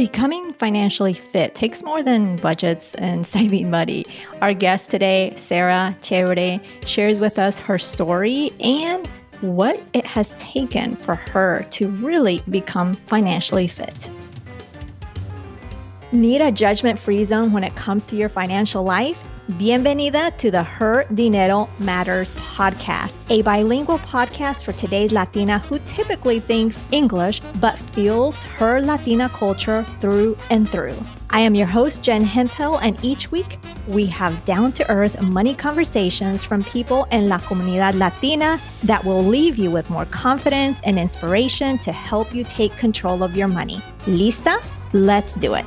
Becoming financially fit takes more than budgets and saving money. Our guest today, Sarah Chévere, shares with us her story and what it has taken for her to really become financially fit. Need a judgment free zone when it comes to your financial life? Bienvenida to the Her Dinero Matters podcast, a bilingual podcast for today's Latina who typically thinks English but feels her Latina culture through and through. I am your host, Jen Hemphill, and each week we have down to earth money conversations from people in La Comunidad Latina that will leave you with more confidence and inspiration to help you take control of your money. Lista? Let's do it.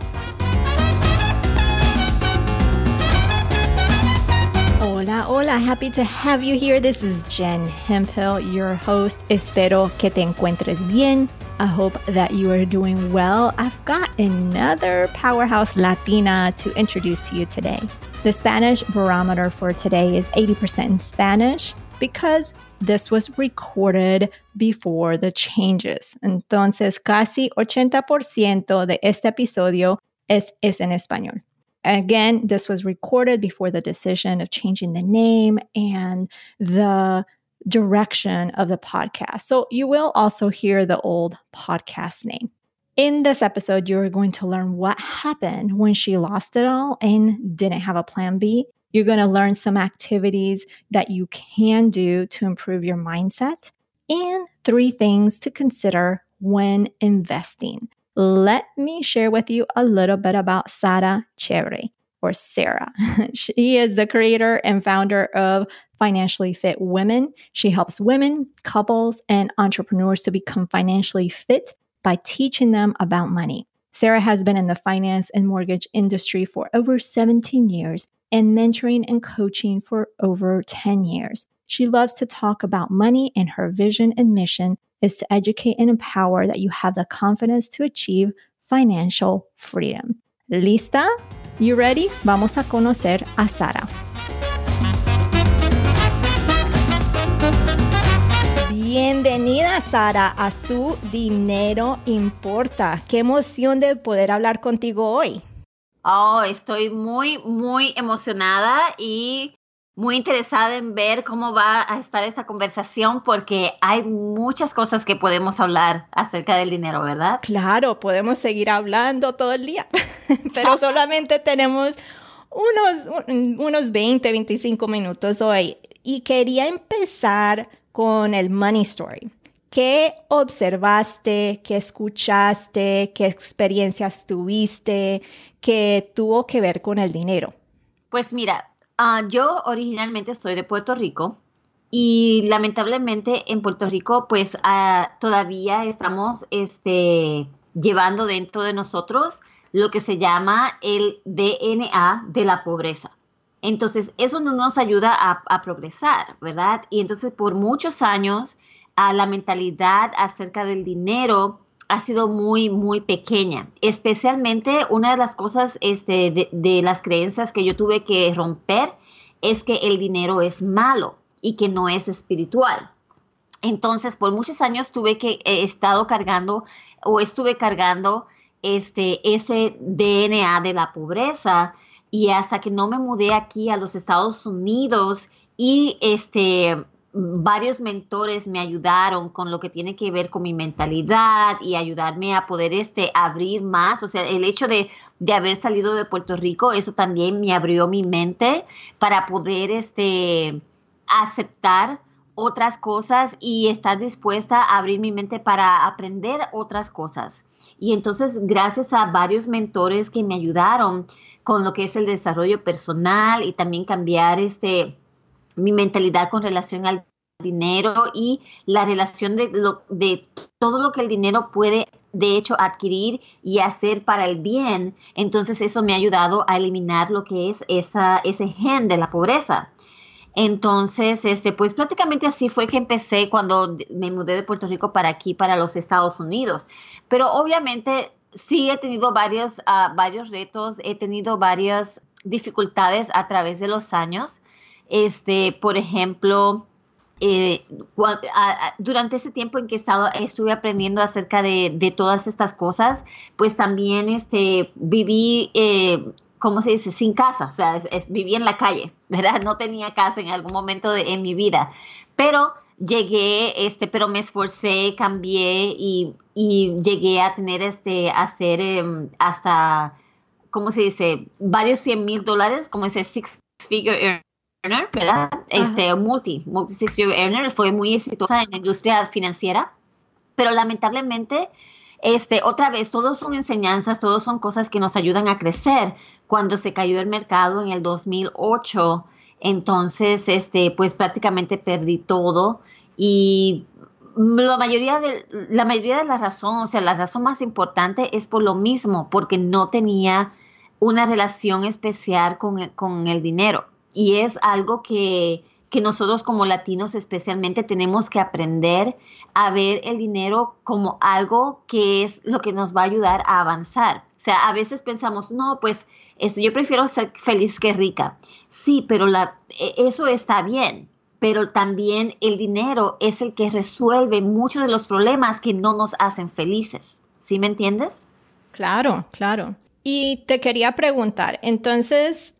Hola, hola. Happy to have you here. This is Jen Hempel, your host. Espero que te encuentres bien. I hope that you are doing well. I've got another powerhouse Latina to introduce to you today. The Spanish barometer for today is 80% in Spanish because this was recorded before the changes. Entonces, casi 80% de este episodio es, es en español. Again, this was recorded before the decision of changing the name and the direction of the podcast. So you will also hear the old podcast name. In this episode, you're going to learn what happened when she lost it all and didn't have a plan B. You're going to learn some activities that you can do to improve your mindset and three things to consider when investing let me share with you a little bit about Sara Cherry or Sarah. she is the creator and founder of Financially Fit Women. She helps women, couples, and entrepreneurs to become financially fit by teaching them about money. Sarah has been in the finance and mortgage industry for over 17 years and mentoring and coaching for over 10 years. She loves to talk about money, and her vision and mission is to educate and empower that you have the confidence to achieve financial freedom. ¿Lista? You ready? Vamos a conocer a Sara. Bienvenida, Sara, a su Dinero Importa. Qué emoción de poder hablar contigo hoy. Oh, estoy muy, muy emocionada y muy interesada en ver cómo va a estar esta conversación porque hay muchas cosas que podemos hablar acerca del dinero, ¿verdad? Claro, podemos seguir hablando todo el día, pero solamente tenemos unos, unos 20, 25 minutos hoy. Y quería empezar con el Money Story. ¿Qué observaste, qué escuchaste, qué experiencias tuviste que tuvo que ver con el dinero? Pues mira, Ah, yo originalmente soy de Puerto Rico y lamentablemente en Puerto Rico pues ah, todavía estamos este, llevando dentro de nosotros lo que se llama el DNA de la pobreza. Entonces, eso no nos ayuda a, progresar, ¿verdad? Y entonces, por muchos años, a la mentalidad acerca del dinero ha sido muy, muy pequeña. Especialmente una de las cosas este, de, las creencias que yo tuve que romper es que el dinero es malo y que no es espiritual. Entonces, por muchos años tuve que he estado cargando o estuve cargando este ese DNA de la pobreza y hasta que no me mudé aquí a los Estados Unidos y este varios mentores me ayudaron con lo que tiene que ver con mi mentalidad y ayudarme a poder este, abrir más. O sea, el hecho de, de haber salido de Puerto Rico, eso también me abrió mi mente para poder este, aceptar otras cosas y estar dispuesta a abrir mi mente para aprender otras cosas. Y entonces, gracias a varios mentores que me ayudaron con lo que es el desarrollo personal y también cambiar este mi mentalidad con relación al dinero y la relación de, de todo lo que el dinero puede de hecho adquirir y hacer para el bien, entonces eso me ha ayudado a eliminar lo que es esa, ese gen de la pobreza. Entonces, este, pues prácticamente así fue que empecé cuando me mudé de Puerto Rico para aquí, para los Estados Unidos. Pero obviamente sí he tenido varios, uh, varios retos, he tenido varias dificultades a través de los años. Este, por ejemplo, eh, durante ese tiempo en que estaba, estuve aprendiendo acerca de, todas estas cosas, pues también este, viví, eh, ¿cómo se dice?, sin casa, o sea, viví en la calle, ¿verdad? No tenía casa en algún momento de, en mi vida, pero llegué, este, pero me esforcé, cambié y, llegué a tener, este, a hacer em, hasta, ¿cómo se dice?, varios cien mil dólares, como ese six figure earner, ¿verdad? Este, multi, multi six figure earner, fue muy exitosa en la industria financiera, pero lamentablemente, este, otra vez, todos son enseñanzas, todos son cosas que nos ayudan a crecer. Cuando se cayó el mercado en el 2008, entonces, este, pues prácticamente perdí todo y la mayoría de la mayoría de la razón, o sea, la razón más importante es por lo mismo, porque no tenía una relación especial con con el dinero y es algo que que nosotros como latinos especialmente tenemos que aprender a ver el dinero como algo que es lo que nos va a ayudar a avanzar. O sea, a veces pensamos, no, pues yo prefiero ser feliz que rica. Sí, pero la, e, eso está bien, pero también el dinero es el que resuelve muchos de los problemas que no nos hacen felices. ¿Sí me entiendes? Claro, claro. Y te quería preguntar, entonces,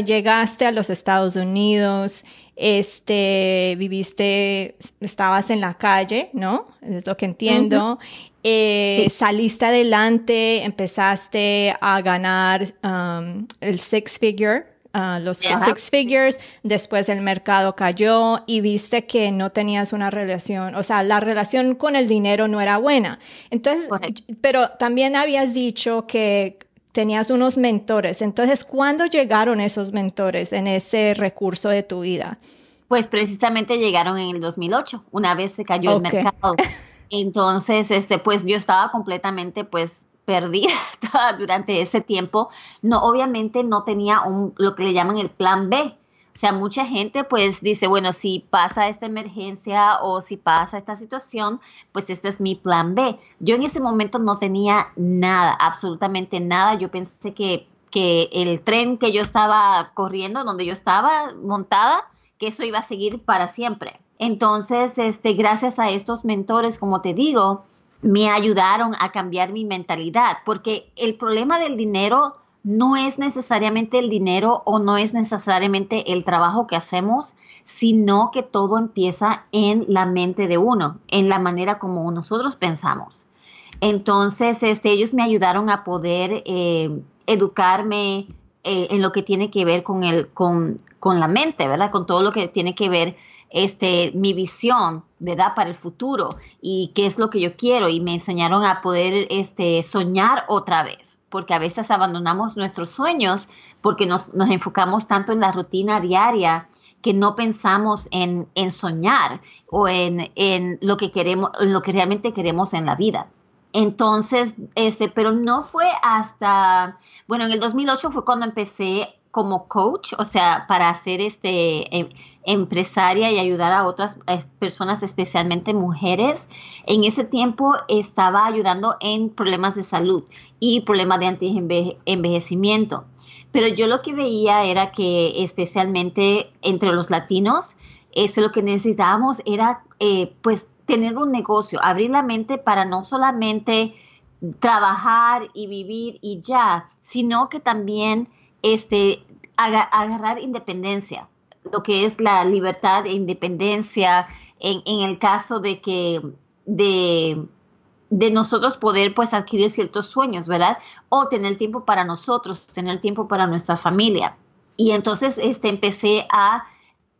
llegaste a los Estados Unidos, este, viviste, estabas en la calle, ¿no? Es lo que entiendo. Eh, saliste adelante, empezaste a ganar um, el six figure, uh, los six figures, después el mercado cayó y viste que no tenías una relación, o sea, la relación con el dinero no era buena. Entonces, pero también habías dicho que tenías unos mentores. Entonces, ¿cuándo llegaron esos mentores en ese recurso de tu vida? Pues precisamente llegaron en el 2008, una vez se cayó el mercado. Entonces, este, pues yo estaba completamente, pues, perdida durante ese tiempo. No, obviamente no tenía un, lo que le llaman el plan B. O sea, mucha gente pues dice, bueno, si pasa esta emergencia o si pasa esta situación, pues este es mi plan B. Yo en ese momento no tenía nada, absolutamente nada. Yo pensé que, que el tren que yo estaba corriendo, donde yo estaba montada, que eso iba a seguir para siempre. Entonces, este, gracias a estos mentores, como te digo, me ayudaron a cambiar mi mentalidad, porque el problema del dinero no es necesariamente el dinero o no es necesariamente el trabajo que hacemos, sino que todo empieza en la mente de uno, en la manera como nosotros pensamos. Entonces, este, ellos me ayudaron a poder eh, educarme eh, en lo que tiene que ver con, el, con, con la mente, ¿verdad? Con todo lo que tiene que ver este, mi visión, ¿verdad? Para el futuro y qué es lo que yo quiero y me enseñaron a poder este, soñar otra vez porque a veces abandonamos nuestros sueños porque nos, enfocamos tanto en la rutina diaria que no pensamos en, soñar o en, lo que queremos, en lo que realmente queremos en la vida. Entonces, este, pero no fue hasta, bueno, en el 2008 fue cuando empecé como coach, o sea, para ser este em, empresaria y ayudar a otras eh, personas, especialmente mujeres. En ese tiempo estaba ayudando en problemas de salud y problemas de anti-envejecimiento. Pero yo lo que veía era que especialmente entre los latinos, este, lo que necesitábamos era eh, pues tener un negocio, abrir la mente para no solamente trabajar y vivir y ya, sino que también este, agarrar independencia, lo que es la libertad e independencia en, el caso de que de, nosotros poder pues adquirir ciertos sueños, ¿verdad? O tener tiempo para nosotros, tener tiempo para nuestra familia. Y entonces este, empecé a,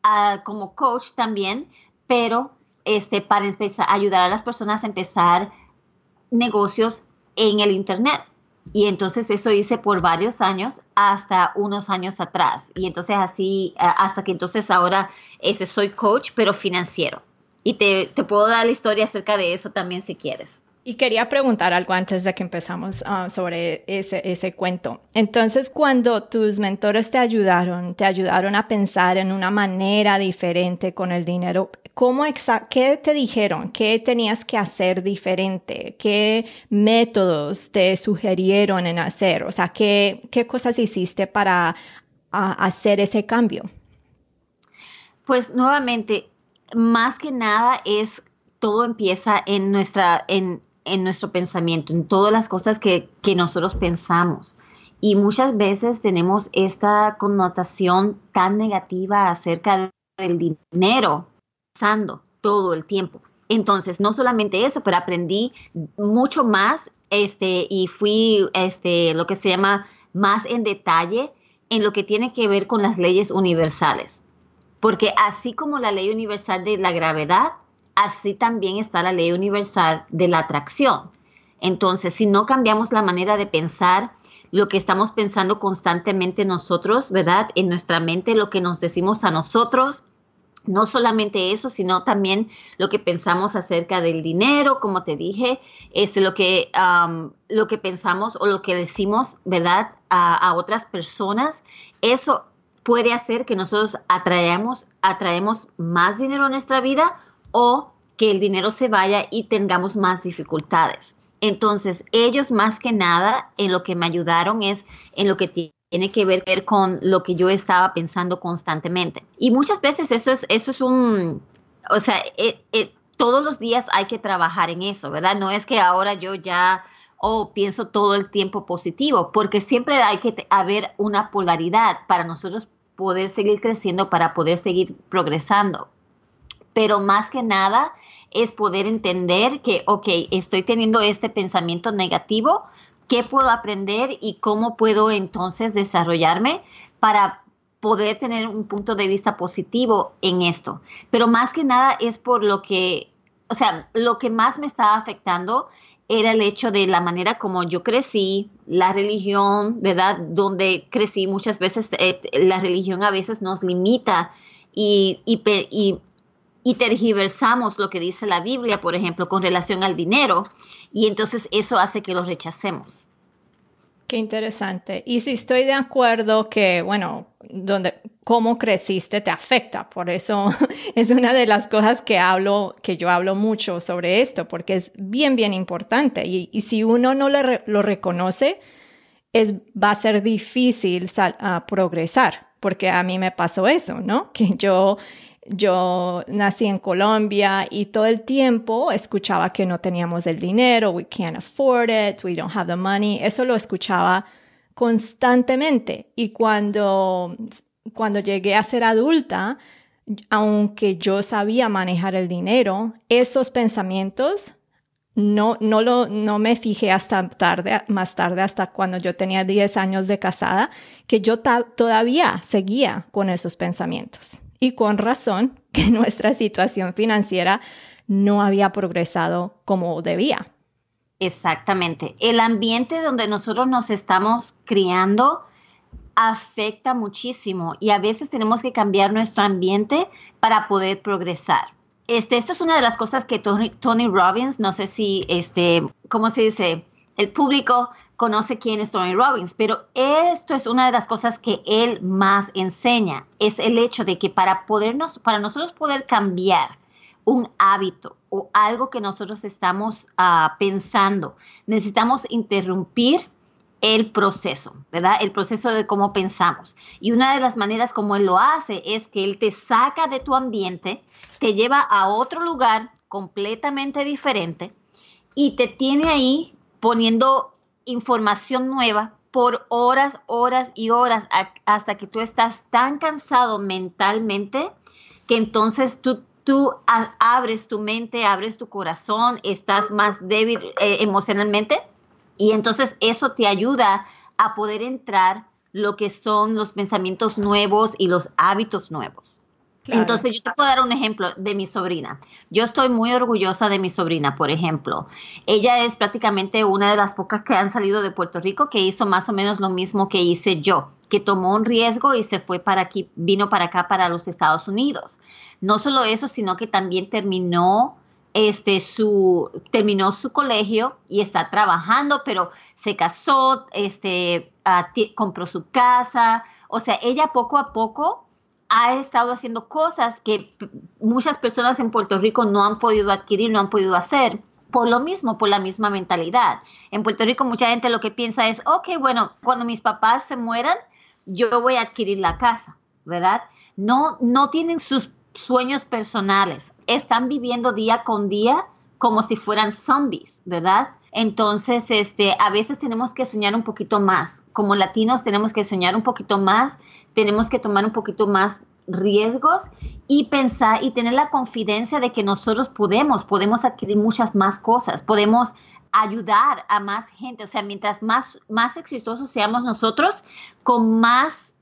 a como coach también, pero este, para empezar, ayudar a las personas a empezar negocios en el Internet. Y entonces eso hice por varios años hasta unos años atrás. Y entonces así, hasta que entonces ahora ese soy coach, pero financiero. Y te, te puedo dar la historia acerca de eso también si quieres. Y quería preguntar algo antes de que empezamos ah, sobre ese, ese cuento. Entonces, cuando tus mentores te ayudaron, te ayudaron a pensar en una manera diferente con el dinero, ¿cómo ¿qué te dijeron? ¿Qué tenías que hacer diferente? ¿Qué métodos te sugirieron en hacer? O sea, ¿qué, qué cosas hiciste para hacer ese cambio? Pues nuevamente, más que nada es, todo empieza en, nuestra, en, en nuestro pensamiento, en todas las cosas que, que nosotros pensamos. Y muchas veces tenemos esta connotación tan negativa acerca del dinero, pensando todo el tiempo. Entonces, no solamente eso, pero aprendí mucho más este, y fui este, lo que se llama más en detalle en lo que tiene que ver con las leyes universales. Porque así como la ley universal de la gravedad, así también está la ley universal de la atracción. Entonces, si no cambiamos la manera de pensar, lo que estamos pensando constantemente nosotros, ¿verdad? En nuestra mente, lo que nos decimos a nosotros, no solamente eso, sino también lo que pensamos acerca del dinero, como te dije, es lo que, lo que pensamos o lo que decimos, ¿verdad?, a, otras personas. Eso puede hacer que nosotros atraemos, atraemos más dinero a nuestra vida o que el dinero se vaya y tengamos más dificultades. Entonces, ellos más que nada en lo que me ayudaron es en lo que tiene que ver con lo que yo estaba pensando constantemente. Y muchas veces eso es, eso es un, o sea, eh, eh, todos los días hay que trabajar en eso, ¿verdad? No es que ahora yo ya oh, pienso todo el tiempo positivo, porque siempre hay que haber una polaridad para nosotros poder seguir creciendo, para poder seguir progresando. Pero más que nada es poder entender que, ok, estoy teniendo este pensamiento negativo, qué puedo aprender y cómo puedo entonces desarrollarme para poder tener un punto de vista positivo en esto. Pero más que nada es por lo que, o sea, lo que más me estaba afectando era el hecho de la manera como yo crecí, la religión, ¿verdad? Donde crecí muchas veces, eh, la religión a veces nos limita y, y, y, y tergiversamos lo que dice la Biblia, por ejemplo, con relación al dinero, y entonces eso hace que lo rechacemos. Qué interesante. Y sí estoy de acuerdo que, bueno, donde, cómo creciste te afecta. Por eso es una de las cosas que hablo, que yo hablo mucho sobre esto, porque es bien, bien importante. Y, si uno no lo reconoce, es, va a ser difícil progresar, porque a mí me pasó eso, ¿no? Que yo yo nací en Colombia y todo el tiempo escuchaba que no teníamos el dinero, we can't afford it, we don't have the money. Eso lo escuchaba constantemente. Y cuando, cuando llegué a ser adulta, aunque yo sabía manejar el dinero, esos pensamientos no, no, lo, no me fijé hasta tarde, más tarde, hasta cuando yo tenía 10 años de casada, que yo todavía seguía con esos pensamientos y con razón que nuestra situación financiera no había progresado como debía. Exactamente. El ambiente donde nosotros nos estamos criando afecta muchísimo y a veces tenemos que cambiar nuestro ambiente para poder progresar. Este, esto es una de las cosas que Tony, Tony Robbins, no sé si, este, ¿cómo se dice? El público conoce quién es Tony Robbins, pero esto es una de las cosas que él más enseña, es el hecho de que para podernos, para nosotros poder cambiar un hábito o algo que nosotros estamos ah, pensando, necesitamos interrumpir el proceso, ¿verdad? El proceso de cómo pensamos. Y una de las maneras como él lo hace es que él te saca de tu ambiente, te lleva a otro lugar completamente diferente y te tiene ahí poniendo información nueva por horas, horas y horas hasta que tú estás tan cansado mentalmente que entonces tú, tú abres tu mente, abres tu corazón, estás más débil eh, emocionalmente y entonces eso te ayuda a poder entrar lo que son los pensamientos nuevos y los hábitos nuevos. Entonces, yo te puedo dar un ejemplo de mi sobrina. Yo estoy muy orgullosa de mi sobrina, por ejemplo. Ella es prácticamente una de las pocas que han salido de Puerto Rico que hizo más o menos lo mismo que hice yo, que tomó un riesgo y se fue para aquí, vino para acá, para los Estados Unidos. No solo eso, sino que también terminó este su terminó su colegio y está trabajando, pero se casó, este ah, compró su casa, o sea, ella poco a poco ha estado haciendo cosas que muchas personas en Puerto Rico no han podido adquirir, no han podido hacer. Por lo mismo, por la misma mentalidad. En Puerto Rico mucha gente lo que piensa es, ok, bueno, cuando mis papás se mueran, yo voy a adquirir la casa, ¿verdad? No, no tienen sus sueños personales. Están viviendo día con día como si fueran zombies, ¿verdad? Entonces, este, a veces tenemos que soñar un poquito más. Como latinos tenemos que soñar un poquito más, tenemos que tomar un poquito más riesgos y pensar y tener la confidencia de que nosotros podemos, podemos adquirir muchas más cosas, podemos ayudar a más gente. O sea, mientras más, más exitosos seamos nosotros, con más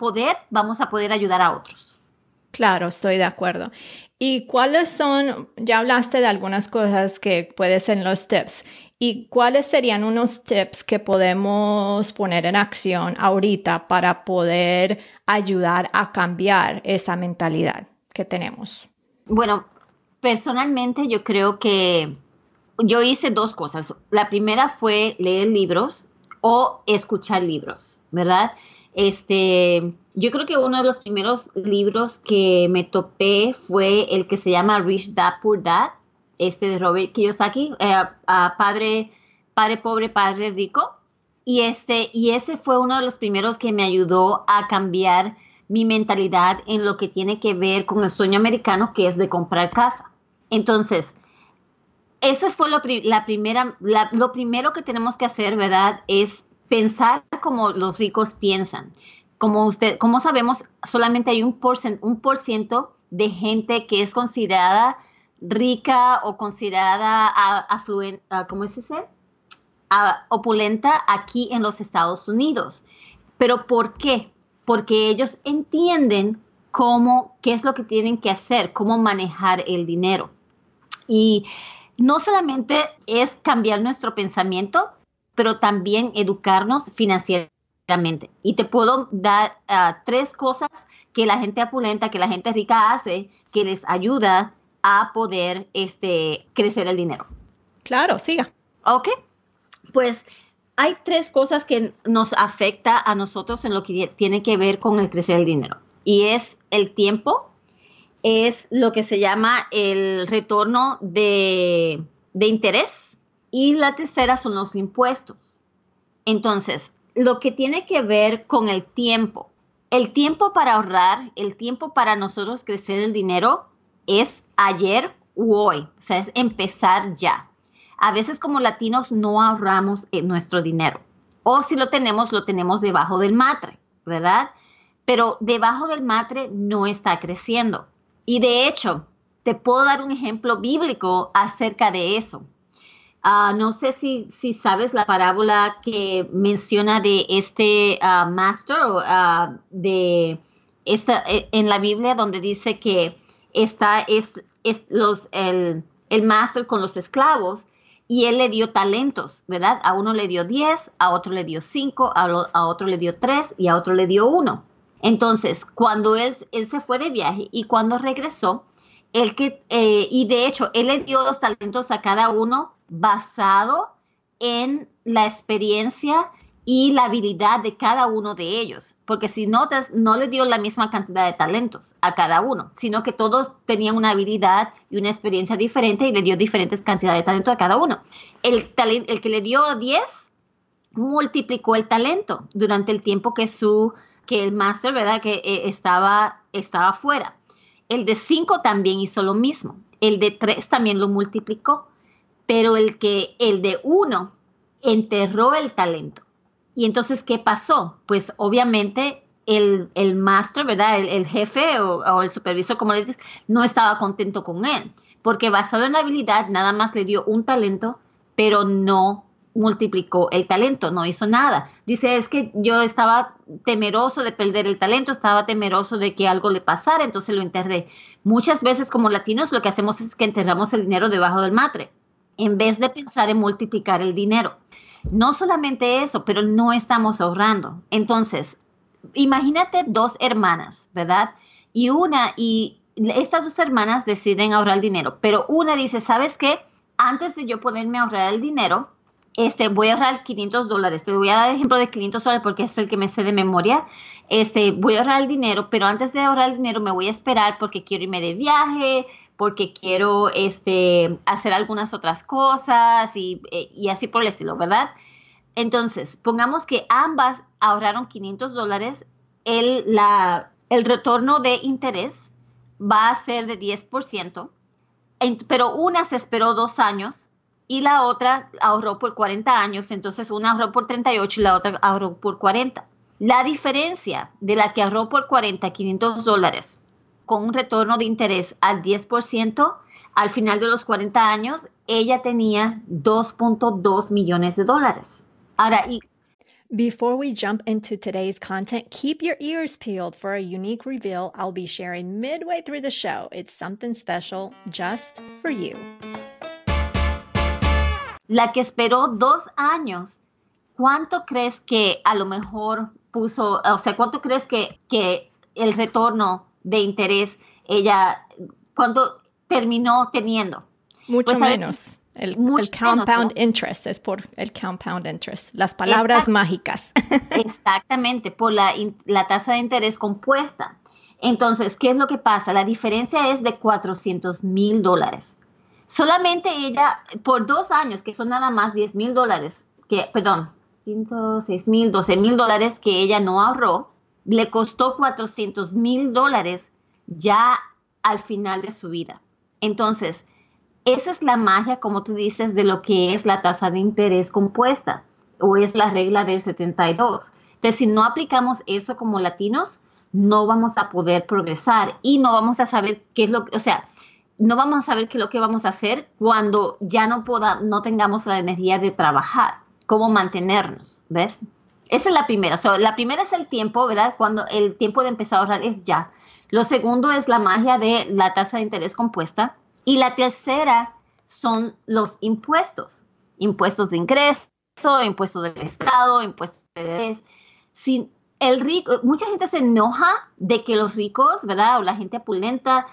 poder vamos a poder ayudar a otros. Claro, estoy de acuerdo. ¿Y cuáles son, ya hablaste de algunas cosas que pueden ser los tips, ¿y cuáles serían unos tips que podemos poner en acción ahorita para poder ayudar a cambiar esa mentalidad que tenemos? Bueno, personalmente yo creo que yo hice dos cosas. La primera fue leer libros o escuchar libros, ¿verdad? Este, yo creo que uno de los primeros libros que me topé fue el que se llama Rich Dad Poor Dad, este de Robert Kiyosaki, eh, padre, padre pobre, padre rico. Y este, y ese fue uno de los primeros que me ayudó a cambiar mi mentalidad en lo que tiene que ver con el sueño americano, que es de comprar casa. Entonces, eso fue lo, la primera, lo primero que tenemos que hacer, ¿verdad? Es pensar como los ricos piensan. Como usted, como sabemos, solamente hay un por, un ciento de gente que es considerada rica o considerada afluente, ¿cómo es ese? opulenta aquí en los Estados Unidos. Pero ¿por qué? Porque ellos entienden cómo, qué es lo que tienen que hacer, cómo manejar el dinero. Y no solamente es cambiar nuestro pensamiento, pero también educarnos financieramente. Y te puedo dar ah, tres cosas que la gente apulenta, que la gente rica hace, que les ayuda a poder este, crecer el dinero. Claro, siga. Ok, pues hay tres cosas que nos afecta a nosotros en lo que tiene que ver con el crecer el dinero. Y es el tiempo, es lo que se llama el retorno de, de interés y la tercera son los impuestos. Entonces, lo que tiene que ver con el tiempo, el tiempo para ahorrar, el tiempo para nosotros crecer el dinero es ayer u hoy, o sea, es empezar ya. A veces como latinos no ahorramos nuestro dinero o si lo tenemos, lo tenemos debajo del matre, ¿verdad? Pero debajo del matre no está creciendo. Y de hecho, te puedo dar un ejemplo bíblico acerca de eso. Ah, no sé si, si, sabes la parábola que menciona de este uh, master uh, de esta, e, en la Biblia donde dice que está es, los, el, el master con los esclavos y él le dio talentos, ¿verdad? A uno le dio 10, a otro le dio 5, a, a, otro le dio 3 y a otro le dio 1. Entonces, cuando él, él se fue de viaje y cuando regresó, él que, eh, y de hecho, él le dio los talentos a cada uno basado en la experiencia y la habilidad de cada uno de ellos, porque si notas, no le dio la misma cantidad de talentos a cada uno, sino que todos tenían una habilidad y una experiencia diferente y le dio diferentes cantidades de talento a cada uno. El, el que le dio 10 multiplicó el talento durante el tiempo que su que el máster, ¿verdad? Que eh, estaba estaba fuera. El de 5 también hizo lo mismo. El de 3 también lo multiplicó pero el que el de uno enterró el talento. Y entonces, ¿qué pasó? Pues obviamente el, el master, ¿verdad? El, jefe o, el supervisor, como le dices, no estaba contento con él, porque basado en la habilidad nada más le dio un talento, pero no multiplicó el talento, no hizo nada. Dice, es que yo estaba temeroso de perder el talento, estaba temeroso de que algo le pasara, entonces lo enterré. Muchas veces como latinos lo que hacemos es que enterramos el dinero debajo del matre en vez de pensar en multiplicar el dinero. No solamente eso, pero no estamos ahorrando. Entonces, imagínate dos hermanas, ¿verdad? Y una, y estas dos hermanas deciden ahorrar dinero, pero una dice, ¿sabes qué? Antes de yo ponerme a ahorrar el dinero, este, voy a ahorrar 500 dólares. Te voy a dar el ejemplo de 500 dólares porque es el que me sé de memoria. Este, voy a ahorrar el dinero, pero antes de ahorrar el dinero me voy a esperar porque quiero irme de viaje, porque quiero este, hacer algunas otras cosas y, eh, y así por el estilo, ¿verdad? Entonces, pongamos que ambas ahorraron 500 dólares, el, la, el retorno de interés va a ser de 10%, pero una se esperó dos años y la otra ahorró por 40 años, entonces una ahorró por 38 y la otra ahorró por 40. La diferencia de la que ahorró por 40, 500 dólares, con un retorno de interés al 10%, al final de los 40 años, ella tenía 2.2 millones de dólares. Ahora, y Before we jump into today's content, keep your ears peeled for a unique reveal I'll be sharing midway through the show. It's something special just for you. La que esperó dos años, ¿cuánto crees que a lo mejor puso, o sea, cuánto crees que, que el retorno de interés ella, cuánto terminó teniendo? Mucho pues, menos. El, compound interest es por el compound interest, las palabras mágicas. Exactamente, por la, la tasa de interés compuesta. Entonces, ¿qué es lo que pasa? La diferencia es de 400 mil dólares. Solamente ella, por dos años, que son nada más 10 mil dólares, que, perdón, 5, 6 mil, 12 mil dólares que ella no ahorró, le costó 400 mil dólares ya al final de su vida. Entonces, esa es la magia, como tú dices, de lo que es la tasa de interés compuesta o es la regla del 72. Entonces, si no aplicamos eso como latinos, no vamos a poder progresar y no vamos a saber qué es lo que, o sea, no vamos a saber qué es lo que vamos a hacer cuando ya no poda, no tengamos la energía de trabajar, cómo mantenernos, ¿ves? Esa es la primera. la primera es el tiempo, ¿verdad? Cuando el tiempo de empezar a ahorrar es ya. Lo segundo es la magia de la tasa de interés compuesta. Y la tercera son los impuestos, impuestos de ingreso, impuestos del Estado, impuestos de... Sin el rico, mucha gente se enoja de que los ricos, ¿verdad? O la gente opulenta,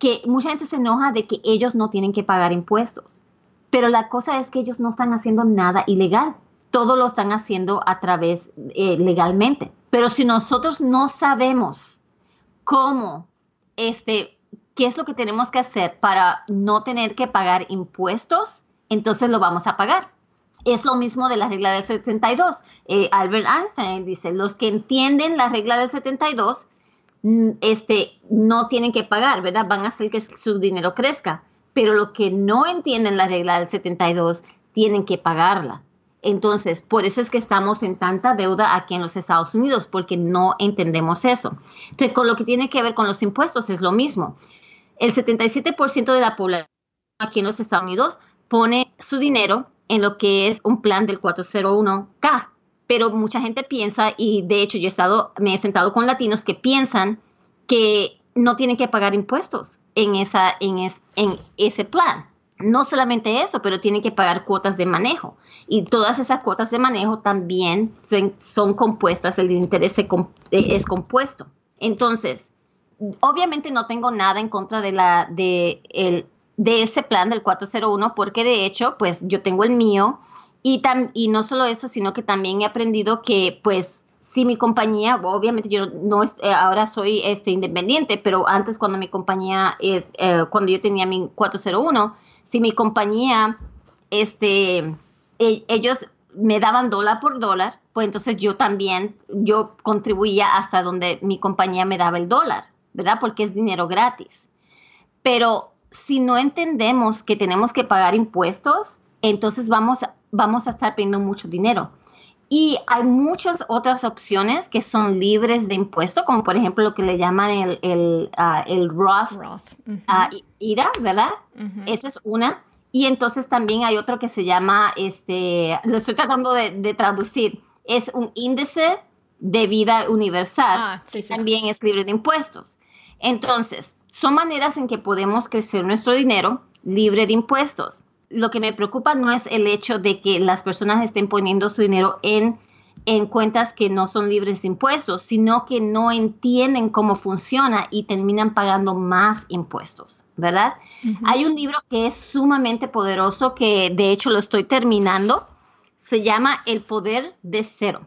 que mucha gente se enoja de que ellos no tienen que pagar impuestos. Pero la cosa es que ellos no están haciendo nada ilegal. Todo lo están haciendo a través eh, legalmente. Pero si nosotros no sabemos cómo este, qué es lo que tenemos que hacer para no tener que pagar impuestos, entonces lo vamos a pagar. Es lo mismo de la regla del 72. Eh, Albert Einstein dice, los que entienden la regla del 72 mm, este, no tienen que pagar, ¿verdad? Van a hacer que su dinero crezca. Pero los que no entienden la regla del 72 tienen que pagarla. Entonces, por eso es que estamos en tanta deuda aquí en los Estados Unidos, porque no entendemos eso. Entonces, con lo que tiene que ver con los impuestos es lo mismo el 77% de la población aquí en los Estados Unidos pone su dinero en lo que es un plan del 401k. Pero mucha gente piensa, y de hecho yo he estado, me he sentado con latinos que piensan que no tienen que pagar impuestos en, esa, en, en ese plan. No solamente eso, pero tienen que pagar cuotas de manejo. Y todas esas cuotas de manejo también son compuestas, el interés es compuesto. Entonces, obviamente no tengo nada en contra de la de el de ese plan del 401 porque de hecho pues yo tengo el mío y y no solo eso sino que también he aprendido que pues si mi compañía obviamente yo no eh, ahora soy este independiente pero antes cuando mi compañía eh, eh, cuando yo tenía mi 401 si mi compañía este e, ellos me daban dólar por dólar pues entonces yo también yo contribuía hasta donde mi compañía me daba el dólar ¿verdad? Porque es dinero gratis. Pero si no entendemos que tenemos que pagar impuestos, entonces vamos, vamos a estar perdiendo mucho dinero. Y hay muchas otras opciones que son libres de impuesto, como por ejemplo lo que le llaman el, el, ah, Roth, ah, IRA, ¿verdad? Esa es una. Y entonces también hay otro que se llama, este, lo estoy tratando de, traducir, es un índice de vida universal, ah, que también es libre de impuestos. Entonces, son maneras en que podemos crecer nuestro dinero libre de impuestos. Lo que me preocupa no es el hecho de que las personas estén poniendo su dinero en, en cuentas que no son libres de impuestos, sino que no entienden cómo funciona y terminan pagando más impuestos, ¿verdad? Hay un libro que es sumamente poderoso que de hecho lo estoy terminando. Se llama El Poder de Cero,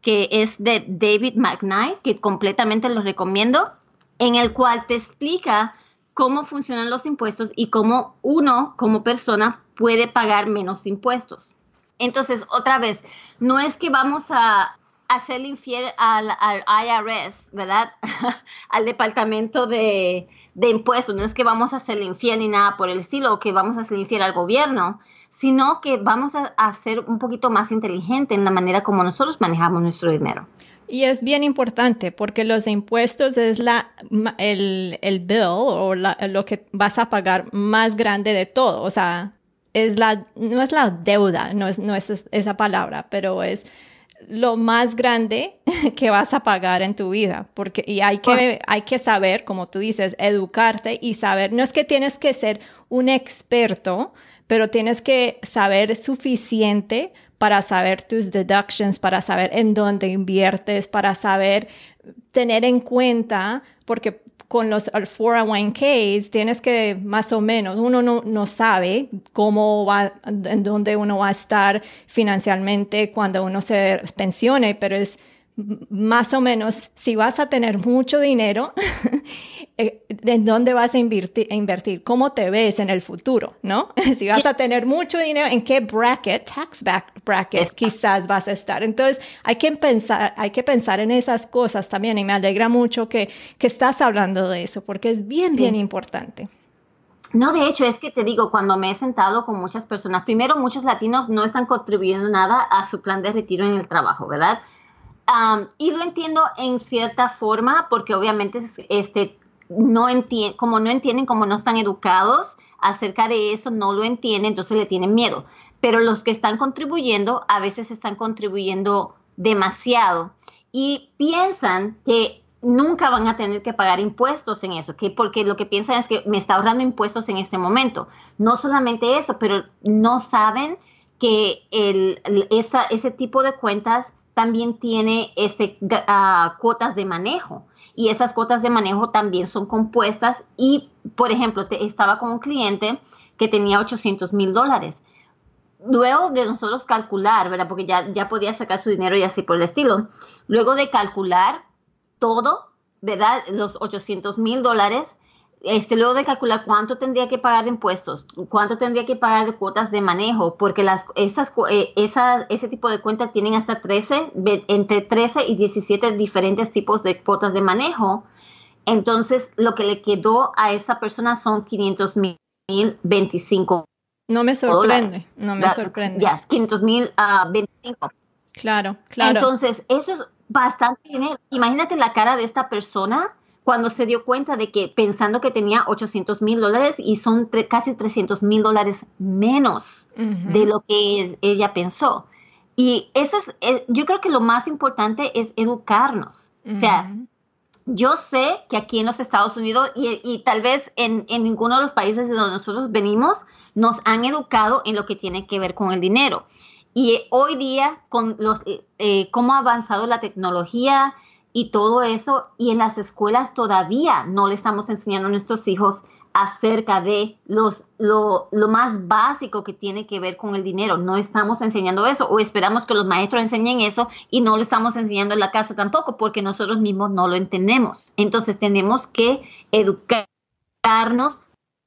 que es de David McKnight, que completamente lo recomiendo en el cual te explica cómo funcionan los impuestos y cómo uno como persona puede pagar menos impuestos. Entonces, otra vez, no es que vamos a, hacerle infiel al, IRS, ¿verdad? al departamento de, impuestos. No es que vamos a hacerle infiel ni nada por el estilo, o que vamos a hacerle infiel al gobierno, sino que vamos a, a ser un poquito más inteligente en la manera como nosotros manejamos nuestro dinero. Y es bien importante porque los impuestos es la, el, el bill o la, lo que vas a pagar más grande de todo. O sea, es la, no es la deuda, no es, no es esa palabra, pero es lo más grande que vas a pagar en tu vida. Porque, y hay que, hay que saber, como tú dices, educarte y saber, no es que tienes que ser un experto, pero tienes que saber suficiente para saber tus deductions, para saber en dónde inviertes, para saber tener en cuenta, porque con los 401ks tienes que más o menos, uno no, no sabe cómo va, en dónde uno va a estar financieramente cuando uno se pensione, pero es más o menos, si vas a tener mucho dinero, ¿en dónde vas a invertir, invertir? ¿Cómo te ves en el futuro? ¿No? Si vas a tener mucho dinero, ¿en qué bracket, tax bracket, quizás vas a estar? Entonces, hay que pensar, hay que pensar en esas cosas también y me alegra mucho que, que estás hablando de eso porque es bien, bien importante. No, de hecho, es que te digo, cuando me he sentado con muchas personas, primero, muchos latinos no están contribuyendo nada a su plan de retiro en el trabajo, ¿verdad? y lo entiendo en cierta forma porque obviamente este, no entienden, como no entienden, como no están educados acerca de eso, no lo entienden, entonces le tienen miedo. Pero los que están contribuyendo a veces están contribuyendo demasiado y piensan que nunca van a tener que pagar impuestos en eso, que porque lo que piensan es que me está ahorrando impuestos en este momento. No solamente eso, pero no saben que el, esa, ese tipo de cuentas también tiene este, ah, cuotas de manejo y esas cuotas de manejo también son compuestas y, por ejemplo, te, estaba con un cliente que tenía 800 mil dólares. Luego de nosotros calcular, ¿verdad? Porque ya, ya podía sacar su dinero y así por el estilo. Luego de calcular todo, ¿verdad? Los 800 mil dólares, este, luego de calcular cuánto tendría que pagar de impuestos, cuánto tendría que pagar de cuotas de manejo, porque las, esas, eh, ese tipo de cuentas tienen hasta 13, entre 13 y 17 diferentes tipos de cuotas de manejo. Entonces, lo que le quedó a esa persona son 500 mil 25 No me sorprende, no me sorprende. Ya, 500 mil 25. Claro, claro. Entonces, eso es bastante dinero. Imagínate la cara de esta persona cuando se dio cuenta de que pensando que tenía 800 mil dólares y son casi 300 mil dólares menos de lo que ella pensó. Y eso es, eh, yo creo que lo más importante es educarnos. O sea, yo sé que aquí en los Estados Unidos y, tal vez en, ninguno de los países de donde nosotros venimos, nos han educado en lo que tiene que ver con el dinero. Y hoy día, con los, eh, eh, cómo ha avanzado la tecnología, y todo eso, y en las escuelas todavía no le estamos enseñando a nuestros hijos acerca de los, lo, lo, más básico que tiene que ver con el dinero. No estamos enseñando eso o esperamos que los maestros enseñen eso y no lo estamos enseñando en la casa tampoco porque nosotros mismos no lo entendemos. Entonces tenemos que educarnos.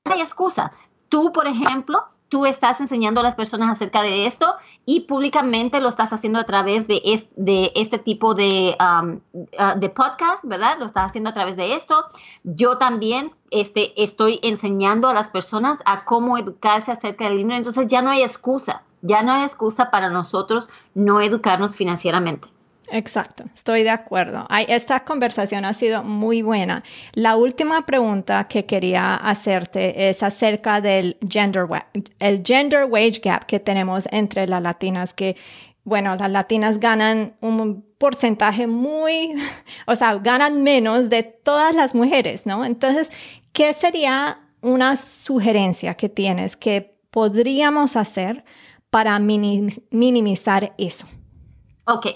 No hay excusa. Tú, por ejemplo, tú estás enseñando a las personas acerca de esto y públicamente lo estás haciendo a través de, de este tipo de, um, uh, de podcast, ¿verdad? Lo estás haciendo a través de esto. Yo también este, estoy enseñando a las personas a cómo educarse acerca del dinero. Entonces ya no hay excusa, ya no hay excusa para nosotros no educarnos financieramente. Exacto, estoy de acuerdo. esta conversación ha sido muy buena. La última pregunta que quería hacerte es acerca del gender, el gender wage gap que tenemos entre las latinas, que, bueno, las latinas ganan un porcentaje muy, o sea, ganan menos de todas las mujeres, ¿no? Entonces, ¿qué sería una sugerencia que tienes que podríamos hacer para minimizar eso? Ok.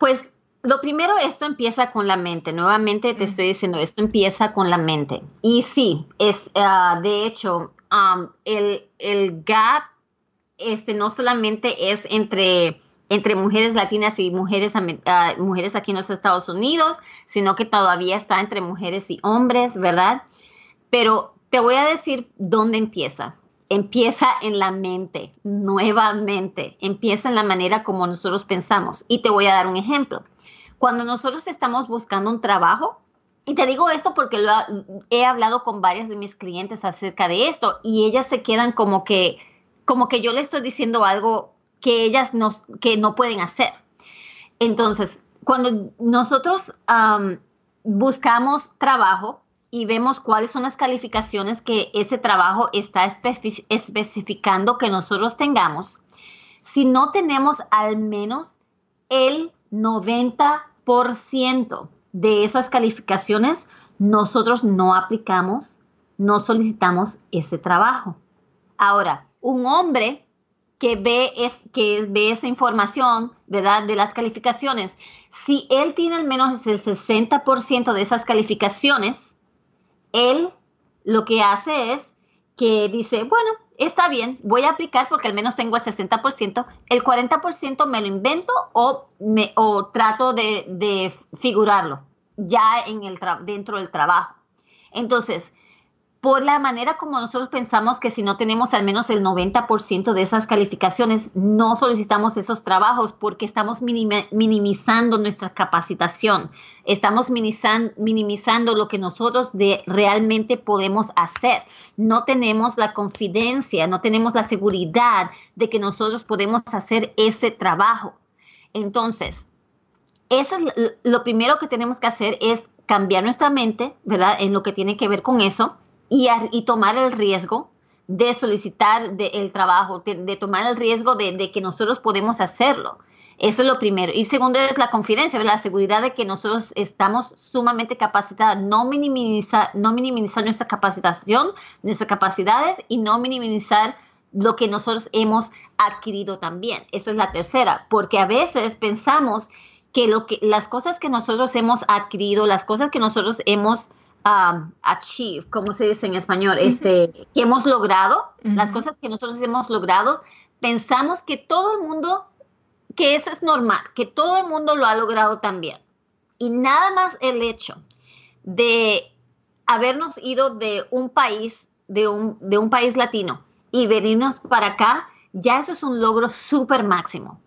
Pues lo primero, esto empieza con la mente. Nuevamente te estoy diciendo, esto empieza con la mente. Y sí, es, ah, de hecho, el, el, gap este, no solamente es entre, entre mujeres latinas y mujeres, uh, mujeres aquí en los Estados Unidos, sino que todavía está entre mujeres y hombres, ¿verdad? Pero te voy a decir dónde empieza. Empieza en la mente, nuevamente, empieza en la manera como nosotros pensamos. Y te voy a dar un ejemplo. Cuando nosotros estamos buscando un trabajo, y te digo esto porque lo he hablado con varias de mis clientes acerca de esto y ellas se quedan como que, como que yo le estoy diciendo algo que ellas no, que no pueden hacer. Entonces, cuando nosotros buscamos trabajo y vemos cuáles son las calificaciones que ese trabajo está especificando que nosotros tengamos, si no tenemos al menos el 90% de esas calificaciones, nosotros no aplicamos, no solicitamos ese trabajo. Ahora, un hombre que ve, es, que ve esa información, ¿verdad? De las calificaciones, si él tiene al menos el 60% de esas calificaciones, él lo que hace es que dice, bueno, está bien, voy a aplicar porque al menos tengo el 60%, el 40% me lo invento o, me, o trato de, de figurarlo ya en el dentro del trabajo. Entonces, por la manera como nosotros pensamos que si no tenemos al menos el 90% de esas calificaciones, no solicitamos esos trabajos porque estamos minimizando nuestra capacitación, estamos minimizando lo que nosotros de, realmente podemos hacer. No tenemos la confidencia, no tenemos la seguridad de que nosotros podemos hacer ese trabajo. Entonces, eso es lo primero que tenemos que hacer es cambiar nuestra mente, ¿verdad? En lo que tiene que ver con eso y, tomar el riesgo de solicitar el trabajo, de, tomar el riesgo de, que nosotros podemos hacerlo. Eso es lo primero. Y segundo es la confidencia, la seguridad de que nosotros estamos sumamente capacitados, no minimizar, no minimizar nuestra capacitación, nuestras capacidades y no minimizar lo que nosotros hemos adquirido también. Esa es la tercera, porque a veces pensamos que, lo que las cosas que nosotros hemos adquirido, las cosas que nosotros hemos um, achieve, como se dice en español, este, que hemos logrado, las cosas que nosotros hemos logrado, pensamos que todo el mundo, que eso es normal, que todo el mundo lo ha logrado también. Y nada más el hecho de habernos ido de un país, de un, de un país latino y venirnos para acá, ya eso es un logro súper máximo.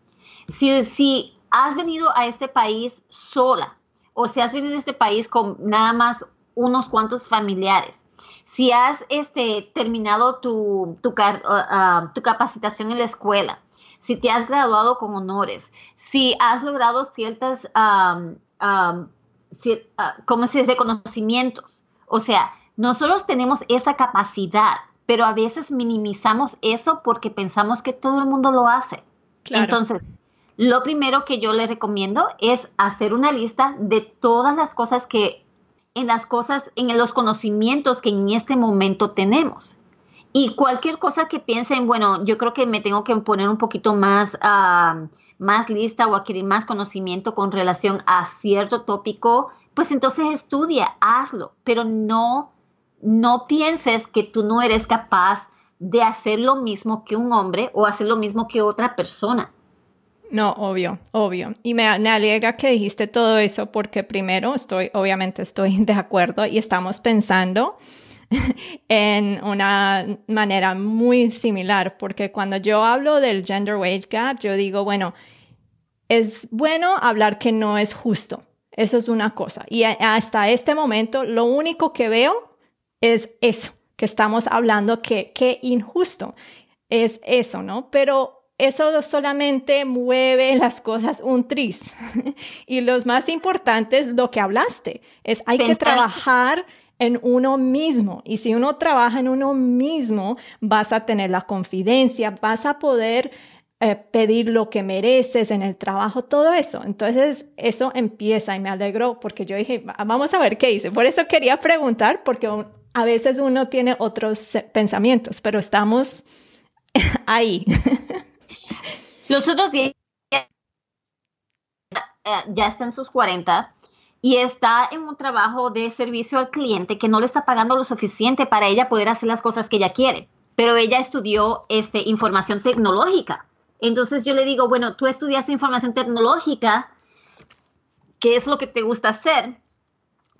Si, si has venido a este país sola, o si has venido a este país con nada más unos cuantos familiares. Si has este, terminado tu, tu, ah, tu capacitación en la escuela, si te has graduado con honores, si has logrado ciertas, um, ¿cómo se Reconocimientos. O sea, nosotros tenemos esa capacidad, pero a veces minimizamos eso porque pensamos que todo el mundo lo hace. Entonces, lo primero que yo les recomiendo es hacer una lista de todas las cosas que en las cosas, en los conocimientos que en este momento tenemos. Y cualquier cosa que piensen, bueno, yo creo que me tengo que poner un poquito más, más lista o adquirir más conocimiento con relación a cierto tópico, pues entonces estudia, hazlo, pero no, no pienses que tú no eres capaz de hacer lo mismo que un hombre o hacer lo mismo que otra persona. No, obvio, obvio. Y me, alegra que dijiste todo eso porque primero estoy, obviamente estoy de acuerdo y estamos pensando en una manera muy similar porque cuando yo hablo del gender wage gap, yo digo, bueno, es bueno hablar que no es justo. Eso es una cosa. Y hasta este momento, lo único que veo es eso, que estamos hablando que, qué injusto es eso, ¿no? Pero eso solamente mueve las cosas un tris. y lo más importante es lo que hablaste, es hay que trabajar en uno mismo. Y si uno trabaja en uno mismo, vas a tener la confidencia, vas a poder eh, pedir lo que mereces en el trabajo, todo eso. Entonces, eso empieza y me alegro porque yo dije, vamos a ver qué hice. Por eso quería preguntar, porque a veces uno tiene otros pensamientos, pero estamos ahí. Los otros días eh, ya está en sus 40 y está en un trabajo de servicio al cliente que no le está pagando lo suficiente para ella poder hacer las cosas que ella quiere. Pero ella estudió este, información tecnológica. Entonces yo le digo, bueno, tú estudias información tecnológica, ¿qué es lo que te gusta hacer?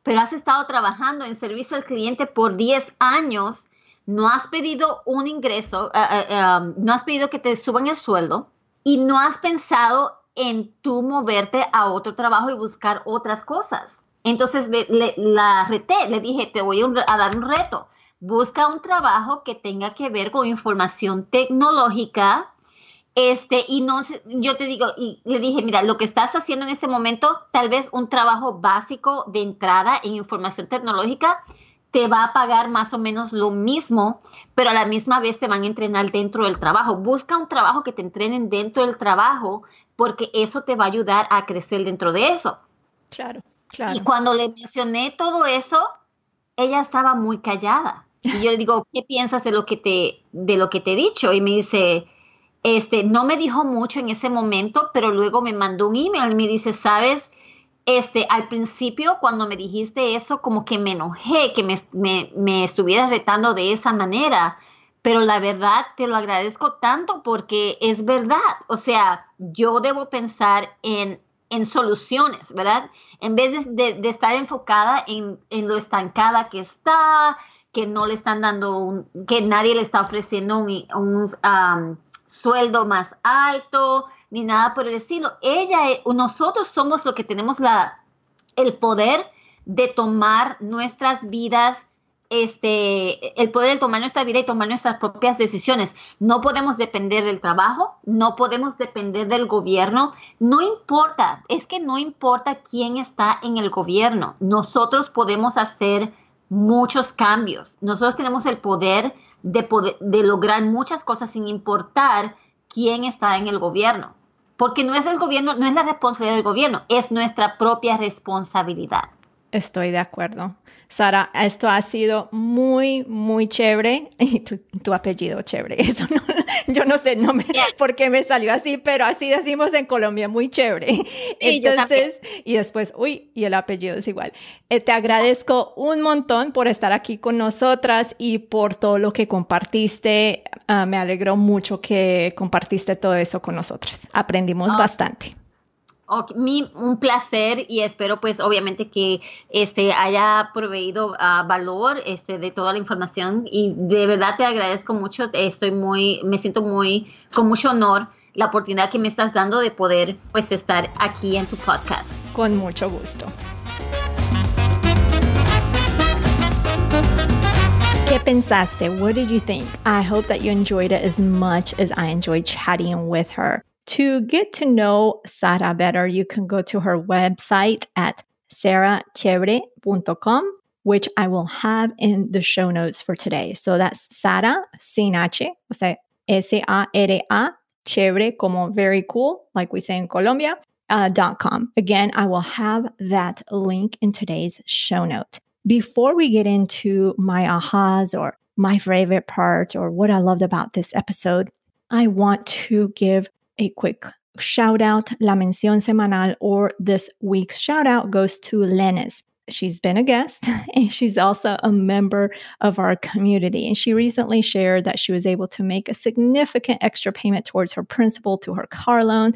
Pero has estado trabajando en servicio al cliente por 10 años no has pedido un ingreso, um, no has pedido que te suban el sueldo y no has pensado en tú moverte a otro trabajo y buscar otras cosas. Entonces le, la reté, le dije, te voy a, dar un reto. Busca un trabajo que tenga que ver con información tecnológica. Este, y no, yo te digo, y le dije, mira, lo que estás haciendo en este momento, tal vez un trabajo básico de entrada en información tecnológica, te va a pagar más o menos lo mismo, pero a la misma vez te van a entrenar dentro del trabajo. Busca un trabajo que te entrenen dentro del trabajo porque eso te va a ayudar a crecer dentro de eso. Claro, claro. Y cuando le mencioné todo eso, ella estaba muy callada. Y yo le digo, ¿qué piensas de lo que te, de lo que te he dicho? Y me dice, este, no me dijo mucho en ese momento, pero luego me mandó un email y me dice, sabes, este, al principio cuando me dijiste eso, como que me enojé, que me, me, me estuvieras retando de esa manera, pero la verdad te lo agradezco tanto porque es verdad, o sea, yo debo pensar en, en soluciones, ¿verdad? En vez de, de estar enfocada en, en, lo estancada que está, que no le están dando, un, que nadie le está ofreciendo un, un sueldo más alto, ni nada por el estilo. Ella, eh, nosotros somos los que tenemos la, el poder de tomar nuestras vidas, este, el poder de tomar nuestra vida y tomar nuestras propias decisiones. No podemos depender del trabajo, no podemos depender del gobierno, no importa, es que no importa quién está en el gobierno, nosotros podemos hacer muchos cambios, nosotros tenemos el poder de, poder, de lograr muchas cosas sin importar quién está en el gobierno porque no es el gobierno, no es la responsabilidad del gobierno, es nuestra propia responsabilidad. Estoy de acuerdo. Sara, esto ha sido muy, muy chévere. Y tu, apellido, chévere. Eso no, yo no sé no me, por qué me salió así, pero así decimos en Colombia, muy chévere. Entonces, y después, uy, y el apellido es igual. Eh, te agradezco un montón por estar aquí con nosotras y por todo lo que compartiste. Ah, me alegró mucho que compartiste todo eso con nosotras. Aprendimos ah. bastante un placer y espero pues obviamente que este haya proveído uh, valor este de toda la información y de verdad te agradezco mucho estoy muy me siento muy con mucho honor la oportunidad que me estás dando de poder pues estar aquí en tu podcast con mucho gusto pensaste? What did you think? I hope that you enjoyed it as much as I enjoyed chatting with her. To get to know Sara better, you can go to her website at sarachevre.com, which I will have in the show notes for today. So that's Sara, sin H, o sea, S-A-R-A, chévere, como very cool, like we say in Colombia, uh, com. Again, I will have that link in today's show note. Before we get into my ahas or my favorite part or what I loved about this episode, I want to give a quick shout out. La mención semanal or this week's shout out goes to Lennis. She's been a guest and she's also a member of our community. And she recently shared that she was able to make a significant extra payment towards her principal to her car loan.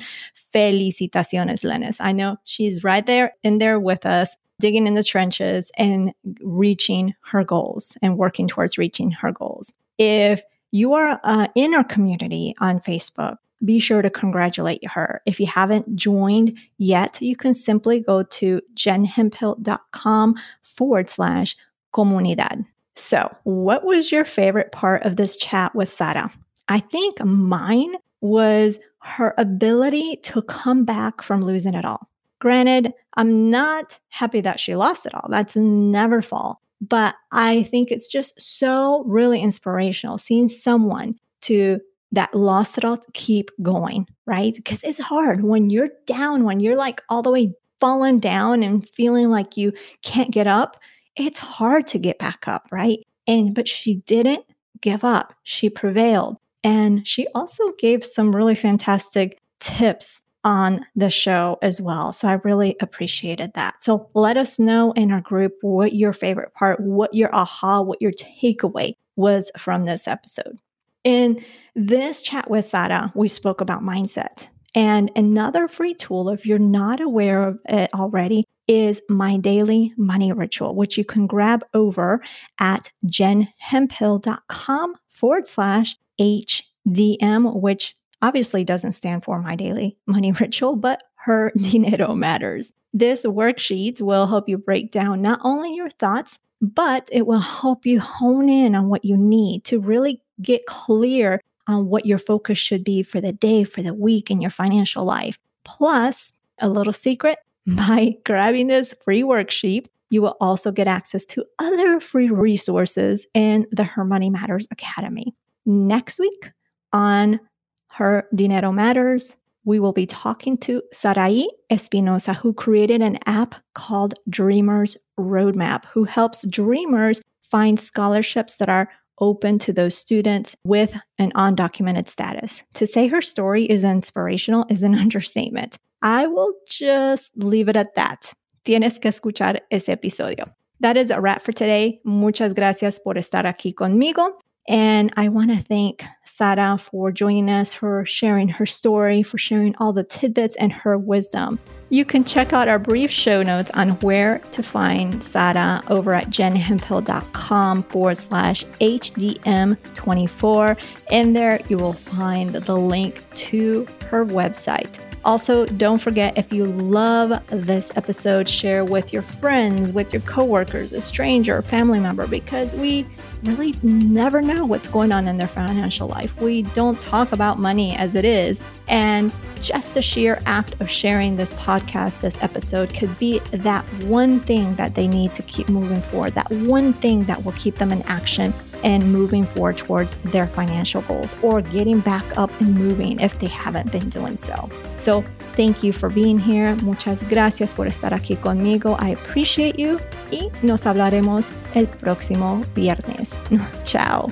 Felicitaciones, Lennis. I know she's right there in there with us, digging in the trenches and reaching her goals and working towards reaching her goals. If you are uh, in our community on Facebook, be sure to congratulate her. If you haven't joined yet, you can simply go to jenhemphill.com forward slash comunidad. So, what was your favorite part of this chat with Sara? I think mine was her ability to come back from losing it all. Granted, I'm not happy that she lost it all. That's never fall. But I think it's just so really inspirational seeing someone to that lost it all keep going, right? Because it's hard when you're down, when you're like all the way fallen down and feeling like you can't get up. It's hard to get back up, right? And but she didn't give up. She prevailed. And she also gave some really fantastic tips on the show as well. So I really appreciated that. So let us know in our group what your favorite part, what your aha, what your takeaway was from this episode. In this chat with Sara, we spoke about mindset And another free tool, if you're not aware of it already, is my daily money ritual, which you can grab over at jenhemphill.com forward slash HDM, which obviously doesn't stand for my daily money ritual, but her mm-hmm. dinero matters. This worksheet will help you break down not only your thoughts, but it will help you hone in on what you need to really get clear on what your focus should be for the day, for the week, in your financial life. Plus, a little secret by grabbing this free worksheet, you will also get access to other free resources in the Her Money Matters Academy. Next week on Her Dinero Matters, we will be talking to Sarai Espinosa, who created an app called Dreamers Roadmap, who helps dreamers find scholarships that are open to those students with an undocumented status. To say her story is inspirational is an understatement. I will just leave it at that. Tienes que escuchar ese episodio. That is a wrap for today. Muchas gracias por estar aquí conmigo. And I want to thank Sara for joining us, for sharing her story, for sharing all the tidbits and her wisdom. You can check out our brief show notes on where to find Sara over at jenhemphill.com forward slash HDM24. In there, you will find the link to her website. Also, don't forget if you love this episode, share with your friends, with your coworkers, a stranger, family member, because we really never know what's going on in their financial life. We don't talk about money as it is. And just the sheer act of sharing this podcast, this episode, could be that one thing that they need to keep moving forward, that one thing that will keep them in action and moving forward towards their financial goals or getting back up and moving if they haven't been doing so. So, thank you for being here. Muchas gracias por estar aquí conmigo. I appreciate you y nos hablaremos el próximo viernes. Chao.